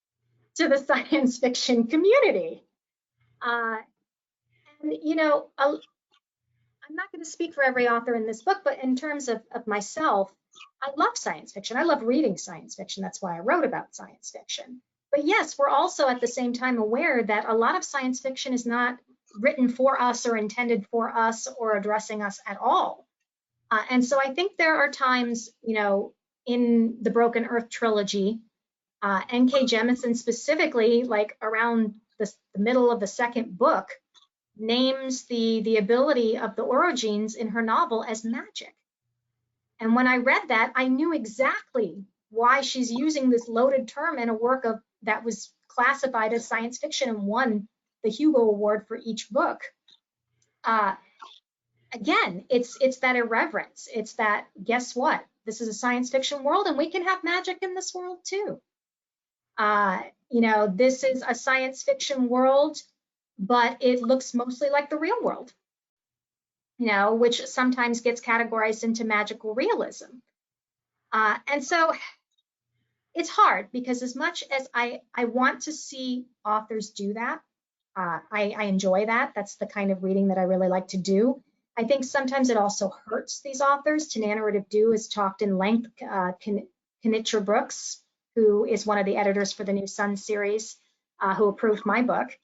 to the science fiction community. Uh, and you know, a, I'm not going to speak for every author in this book, but in terms of, of myself, I love science fiction. I love reading science fiction. That's why I wrote about science fiction. But yes, we're also at the same time aware that a lot of science fiction is not written for us or intended for us or addressing us at all. Uh, and so I think there are times, you know, in the Broken Earth trilogy, uh, N.K. Jemisin specifically, like around the, the middle of the second book, names the, the ability of the orogenes in her novel as magic. And when I read that, I knew exactly why she's using this loaded term in a work of that was classified as science fiction and won the Hugo Award for each book. uh, again, it's it's that irreverence. It's that guess what? This is a science fiction world, and we can have magic in this world too. Uh, you know, this is a science fiction world, but it looks mostly like the real world. You know, which sometimes gets categorized into magical realism. Uh, and so it's hard because as much as I, I want to see authors do that, uh, I, I enjoy that. That's the kind of reading that I really like to do. I think sometimes it also hurts these authors. Tananarive Due has talked in length. Uh, Kinitra Brooks, who is one of the editors for the New Sun series, uh, who approved my book,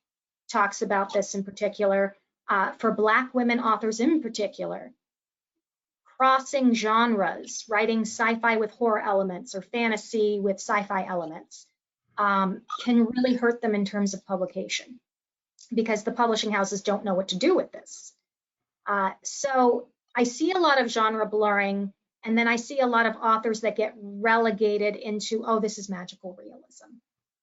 talks about this in particular. Uh, for Black women authors in particular, crossing genres, writing sci-fi with horror elements or fantasy with sci-fi elements, um, can really hurt them in terms of publication because the publishing houses don't know what to do with this. Uh, so I see a lot of genre blurring, and then I see a lot of authors that get relegated into, oh, this is magical realism.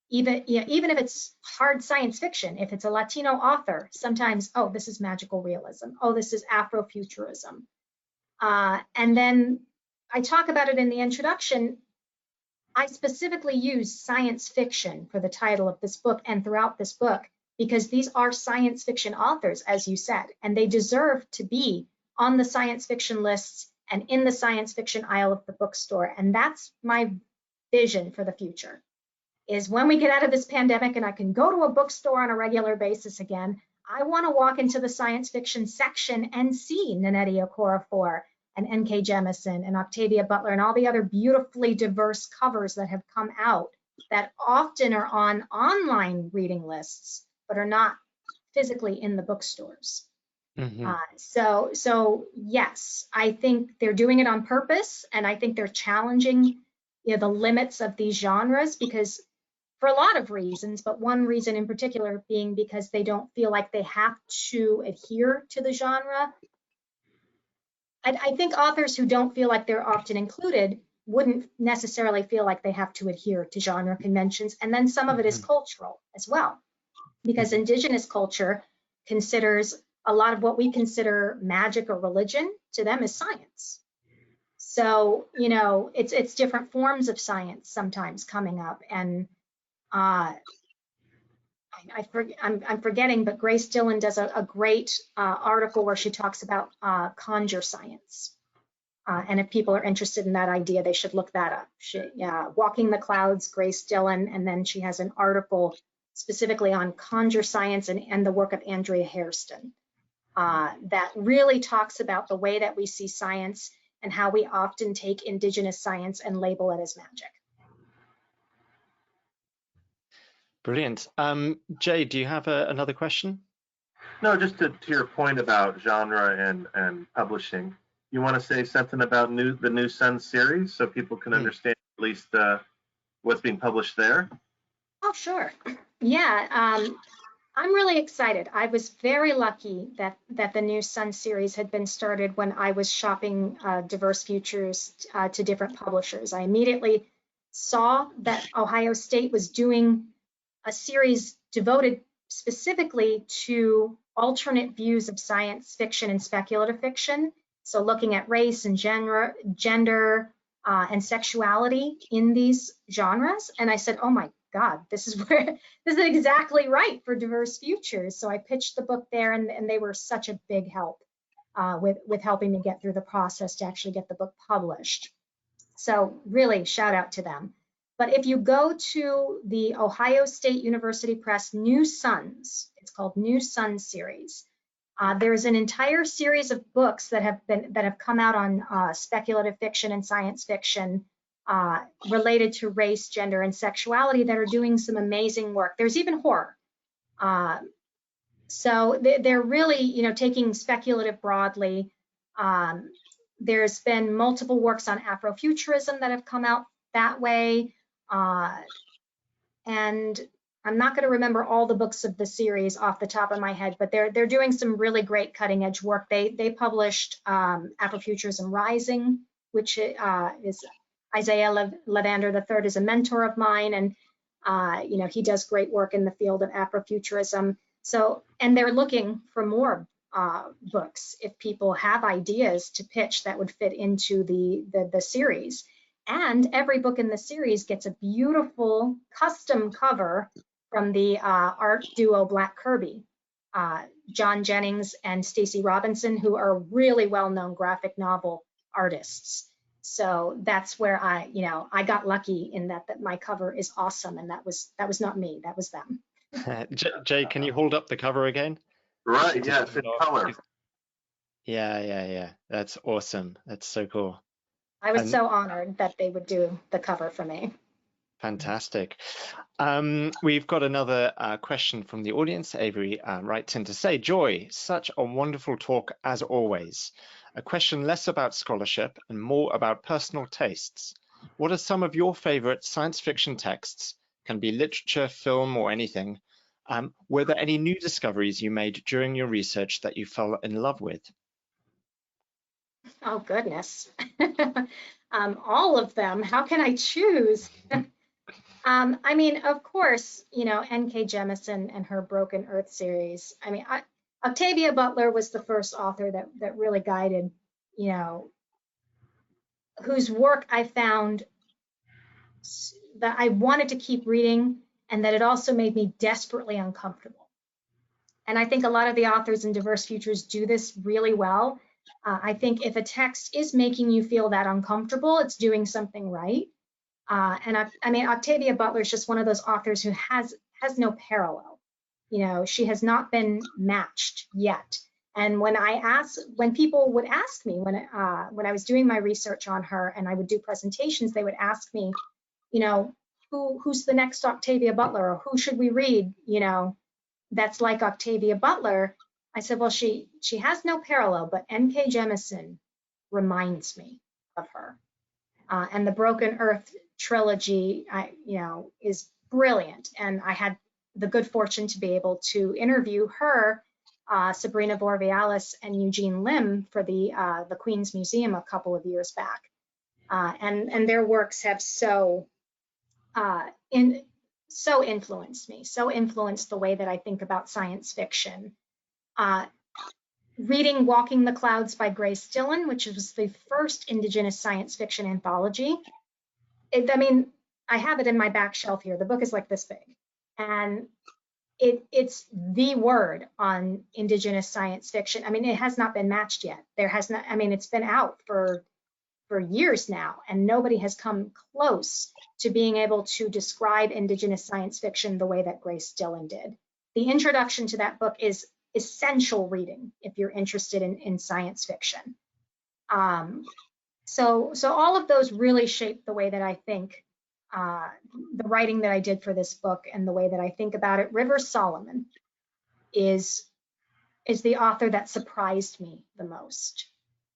Even, even if it's hard science fiction, if it's a Latino author, sometimes, oh, this is magical realism. Oh, this is Afrofuturism. Uh, and then I talk about it in the introduction. I specifically use science fiction for the title of this book and throughout this book because these are science fiction authors, as you said, and they deserve to be on the science fiction lists and in the science fiction aisle of the bookstore. And that's my vision for the future is when we get out of this pandemic and I can go to a bookstore on a regular basis again, I want to walk into the science fiction section and see Nnedi Okorafor and N.K. Jemisin and Octavia Butler and all the other beautifully diverse covers that have come out that often are on online reading lists but are not physically in the bookstores. Mm-hmm. Uh, so, so yes, I think they're doing it on purpose, and I think they're challenging, you know, the limits of these genres because, for a lot of reasons, but one reason in particular being because they don't feel like they have to adhere to the genre. I, I think authors who don't feel like they're often included wouldn't necessarily feel like they have to adhere to genre conventions, and then some of it is mm-hmm. cultural as well because indigenous culture considers a lot of what we consider magic or religion to them is science. So, you know, it's it's different forms of science sometimes coming up. And uh, I, I'm forgetting, but Grace Dillon does a, a great uh, article where she talks about uh, conjure science. Uh, and if people are interested in that idea, they should look that up. She, yeah, Walking the Clouds, Grace Dillon, and then she has an article specifically on conjure science and, and the work of Andrea Hairston uh, that really talks about the way that we see science and how we often take indigenous science and label it as magic. Brilliant. Um, Jay, do you have a, another question? No, just to, to, your point about genre and, and publishing, you want to say something about new the New Sun series so people can mm. understand at least uh, what's being published there? Oh, sure. Yeah, um, I'm really excited. I was very lucky that that the new Sun series had been started when I was shopping uh, diverse futures uh, to different publishers. I immediately saw that Ohio State was doing a series devoted specifically to alternate views of science fiction and speculative fiction. So looking at race and gender, gender uh, and sexuality in these genres. And I said, oh my God, this is where this is exactly right for diverse futures. So I pitched the book there, and, and they were such a big help uh, with with helping me get through the process to actually get the book published. So really, shout out to them. But if you go to the Ohio State University Press New Suns, it's called New Sun series. Uh, there's an entire series of books that have been that have come out on uh, speculative fiction and science fiction uh, related to race, gender, and sexuality that are doing some amazing work. There's even horror. Uh, so they're really, you know, taking speculative broadly. Um, there's been multiple works on Afrofuturism that have come out that way. Uh, and I'm not going to remember all the books of the series off the top of my head, but they're they're doing some really great cutting edge work. They they published um, Afrofuturism Rising, which uh, is Isiah Lavender III is a mentor of mine, and uh, you know he does great work in the field of Afrofuturism. So, and they're looking for more uh, books if people have ideas to pitch that would fit into the, the, the series. And every book in the series gets a beautiful custom cover from the uh, art duo Black Kirby, uh, John Jennings and Stacey Robinson, who are really well-known graphic novel artists. So that's where I, you know, I got lucky in that that my cover is awesome, and that was that was not me, that was them. Jay, can you hold up the cover again? Right. Yes, in color. Yeah, yeah, yeah. That's awesome. That's so cool. I was and, so honored that they would do the cover for me. Fantastic. Um, we've got another uh, question from the audience. Avery uh, writes in to say, Joy, such a wonderful talk as always. A question less about scholarship and more about personal tastes. What are some of your favorite science fiction texts? Can be literature, film, or anything. Um, were there any new discoveries you made during your research that you fell in love with? Oh, goodness. um, all of them. How can I choose? um, I mean, of course, you know, N.K. Jemisin and her Broken Earth series. I mean, I, Octavia Butler was the first author that, that really guided, you know, whose work I found that I wanted to keep reading and that it also made me desperately uncomfortable. And I think a lot of the authors in Diverse Futures do this really well. Uh, I think if a text is making you feel that uncomfortable, it's doing something right. Uh, and I, I, mean, Octavia Butler is just one of those authors who has has no parallel. You know, she has not been matched yet. And when I ask, when people would ask me, when uh, when I was doing my research on her, and I would do presentations, they would ask me, you know, who who's the next Octavia Butler, or who should we read? You know, that's like Octavia Butler. I said, well, she she has no parallel, but N.K. Jemisin reminds me of her. Uh, and the Broken Earth trilogy, I, you know, is brilliant. And I had the good fortune to be able to interview her, uh, Sabrina Vourvoulias and Eugene Lim for the uh, the Queen's Museum a couple of years back. Uh, and and their works have so uh, in so influenced me, so influenced the way that I think about science fiction uh, reading Walking the Clouds by Grace Dillon, which was the first Indigenous science fiction anthology. It, I mean, I have it in my back shelf here. The book is like this big. And it, it's the word on Indigenous science fiction. I mean, it has not been matched yet. There has not, I mean, it's been out for for years now, and nobody has come close to being able to describe Indigenous science fiction the way that Grace Dillon did. The introduction to that book is essential reading if you're interested in, in science fiction. Um, so, so all of those really shaped the way that I think uh, the writing that I did for this book and the way that I think about it. River Solomon is is the author that surprised me the most.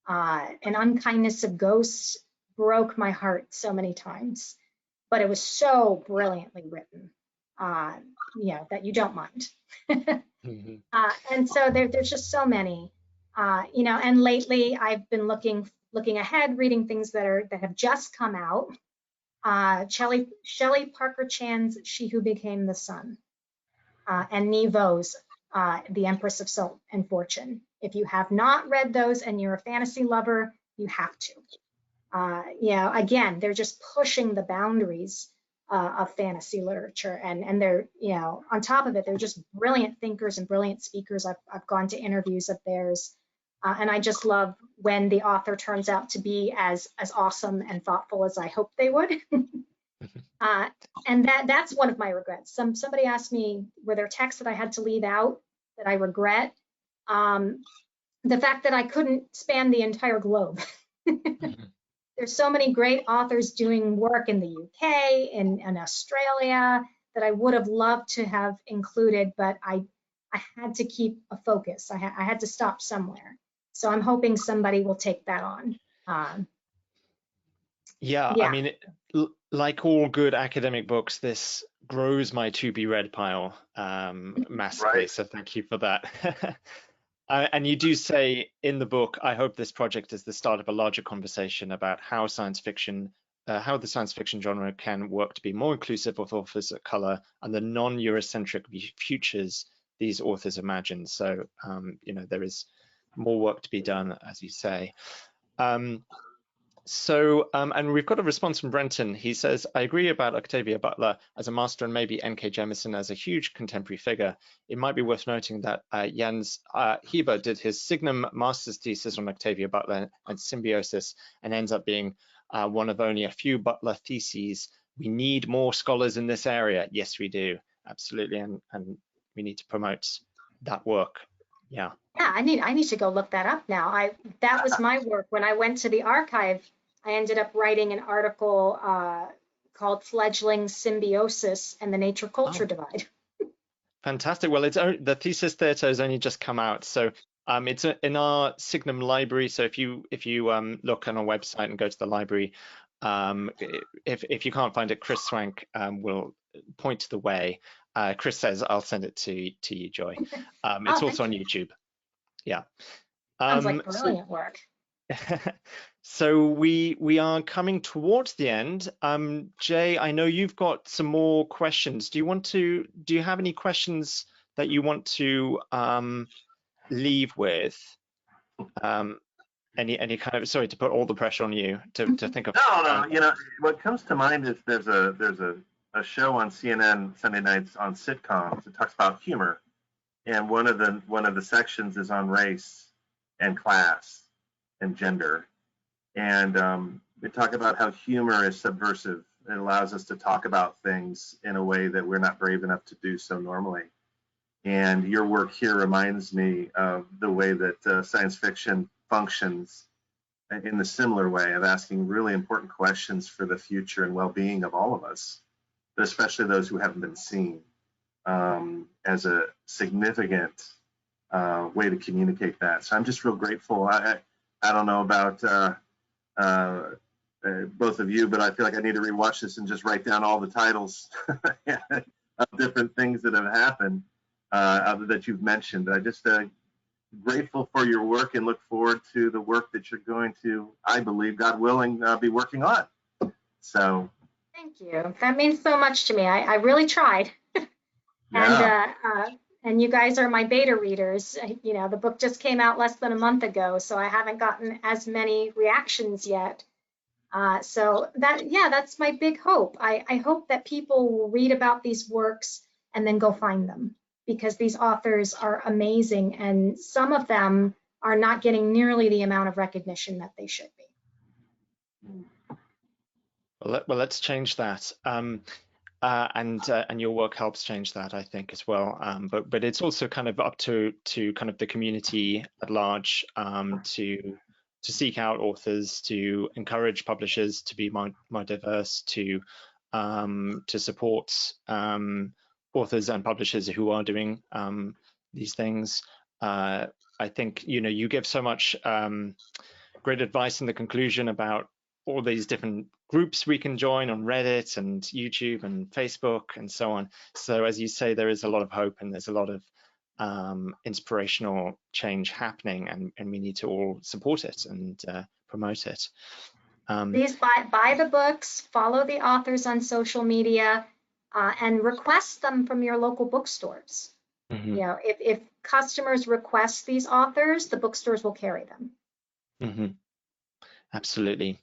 Uh, An Unkindness of Ghosts broke my heart so many times, but it was so brilliantly written, uh, you know, that you don't mind. Mm-hmm. Uh, and so there, there's just so many, uh, you know. And lately, I've been looking looking ahead, reading things that are that have just come out. Uh, Shelley Shelley Parker Chan's She Who Became the Sun, uh, and Nghi Vo's uh, The Empress of Salt and Fortune. If you have not read those and you're a fantasy lover, you have to. Uh, you know, again, they're just pushing the boundaries uh, of fantasy literature. And, and they're, you know, on top of it, they're just brilliant thinkers and brilliant speakers. I've, I've gone to interviews of theirs. Uh, and I just love when the author turns out to be as, as awesome and thoughtful as I hope they would. uh, and that, that's one of my regrets. Some, somebody asked me, were there texts that I had to leave out that I regret? Um, the fact that I couldn't span the entire globe. There's so many great authors doing work in the UK and in, in Australia that I would have loved to have included, but I I had to keep a focus. I, ha I had to stop somewhere. So I'm hoping somebody will take that on. Um, yeah, yeah, I mean, like all good academic books, this grows my to be read pile um, massively. Right. So thank you for that. Uh, and you do say in the book, I hope this project is the start of a larger conversation about how science fiction, uh, how the science fiction genre can work to be more inclusive of authors of color and the non-Eurocentric futures these authors imagine. So, um, you know, there is more work to be done, as you say. Um, so, um, and we've got a response from Brenton. He says, I agree about Octavia Butler as a master and maybe N.K. Jemisin as a huge contemporary figure. It might be worth noting that uh, Jens uh, Heber did his Signum master's thesis on Octavia Butler and symbiosis and ends up being uh, one of only a few Butler theses. We need more scholars in this area. Yes, we do. Absolutely. And, and we need to promote that work. Yeah. Yeah, I need I need to go look that up now. I that was my work when I went to the archive. I ended up writing an article uh, called "Fledgling Symbiosis and the Nature Culture oh. Divide." Fantastic. Well, it's the thesis theatre has only just come out, so um, it's in our Signum library. So if you if you um, look on our website and go to the library, um, if if you can't find it, Chris Swank um, will point to the way. Uh, Chris says, "I'll send it to to you, Joy." Um, it's oh, also on YouTube. Yeah. Sounds like um, brilliant so, work. so we we are coming towards the end. Um, Jay, I know you've got some more questions. Do you want to? Do you have any questions that you want to um, leave with? Um, any any kind of sorry to put all the pressure on you to, to think of. No, no. You know what comes to mind is there's a there's a a show on CNN Sunday nights on sitcoms. It talks about humor, and one of the one of the sections is on race and class and gender, and um, they talk about how humor is subversive. It allows us to talk about things in a way that we're not brave enough to do so normally. And your work here reminds me of the way that uh, science fiction functions in the similar way of asking really important questions for the future and well-being of all of us but especially those who haven't been seen um, as a significant uh, way to communicate that. So I'm just real grateful. I, I don't know about uh, uh, uh both of you, but I feel like I need to rewatch this and just write down all the titles of different things that have happened uh, that you've mentioned. I just uh, grateful for your work and look forward to the work that you're going to, I believe, God willing, be working on. So Thank you. That means so much to me. I, I really tried. and yeah. uh, uh, and you guys are my beta readers. You know, the book just came out less than a month ago, so I haven't gotten as many reactions yet. Uh, so that, yeah, that's my big hope. I, I hope that people will read about these works and then go find them because these authors are amazing and some of them are not getting nearly the amount of recognition that they should be. Well, let, let's change that. Um, uh, and uh, and your work helps change that, I think, as well. Um, but but it's also kind of up to to kind of the community at large um, to to seek out authors, to encourage publishers to be more, more diverse, to um, to support um, authors and publishers who are doing um, these things. Uh, I think you know you give so much um, great advice in the conclusion about all these different groups we can join on Reddit and YouTube and Facebook and so on. So as you say, there is a lot of hope and there's a lot of um, inspirational change happening and, and we need to all support it and uh, promote it. Um, Please buy, buy the books, follow the authors on social media, uh, and request them from your local bookstores. Mm -hmm. You know, if, if customers request these authors, the bookstores will carry them. Mm -hmm. Absolutely.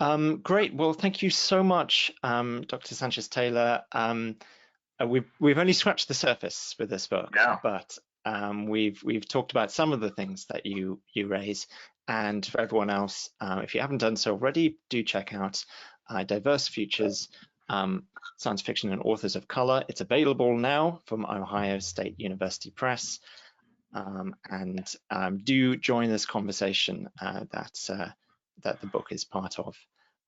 Um, great. Well, thank you so much, um, Dr. Sanchez Taylor. Um, uh, we've we've only scratched the surface with this book, yeah. but um, we've we've talked about some of the things that you you raise. And for everyone else, uh, if you haven't done so already, do check out uh, Diverse Futures, um, Science Fiction and Authors of Color. It's available now from Ohio State University Press. Um, and do join this conversation uh, that uh, that the book is part of.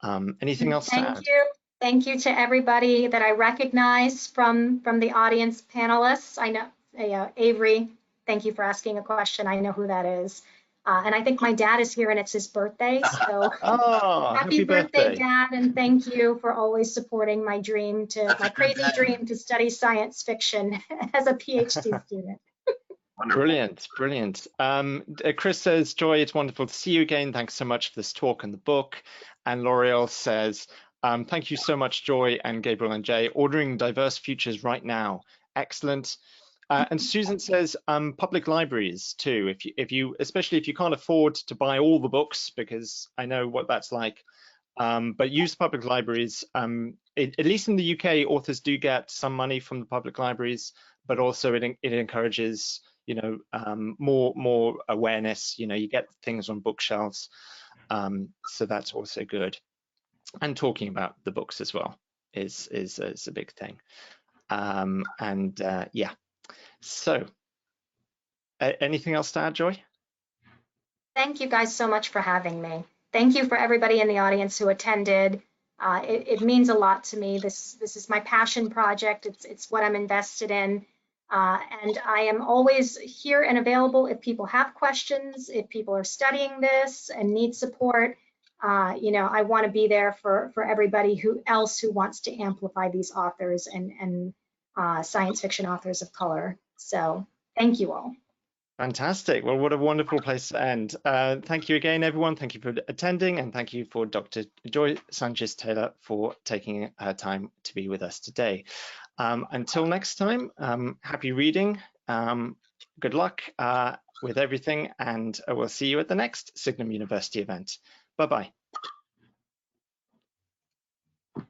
Um, anything else Thank you. Thank you to everybody that I recognize from from the audience panelists. I know uh, Avery, thank you for asking a question. I know who that is. Uh, and I think my dad is here and it's his birthday. So oh, happy, happy birthday, birthday, dad. And thank you for always supporting my dream to my crazy dream to study science fiction as a PhD student. Brilliant, brilliant. Um, uh, Chris says, Joy, it's wonderful to see you again. Thanks so much for this talk and the book. And L'Oreal says, um, thank you so much, Joy and Gabriel and Jay. Ordering diverse futures right now. Excellent. Uh, and Susan says um, public libraries too. If you, if you, especially if you can't afford to buy all the books, because I know what that's like. Um, but use public libraries. Um, it, at least in the UK, authors do get some money from the public libraries, but also it, it encourages, you know, um, more more awareness. You know, you get things on bookshelves, um, so that's also good. And talking about the books as well is is, is a big thing. Um, and uh, yeah, so anything else to add, Joy? Thank you guys so much for having me. Thank you for everybody in the audience who attended. Uh, it, it, means a lot to me. This this is my passion project. It's it's what I'm invested in, uh, and I am always here and available if people have questions, if people are studying this and need support. Uh, you know, I want to be there for for everybody who else who wants to amplify these authors and and uh, science fiction authors of color. So thank you all. Fantastic. Well, what a wonderful place to end. Uh, thank you again, everyone. Thank you for attending, and thank you for Dr. Joy Sanchez Taylor for taking her time to be with us today. Um, until next time, um, happy reading. Um, good luck uh, with everything, and we'll see you at the next Signum University event. Bye-bye.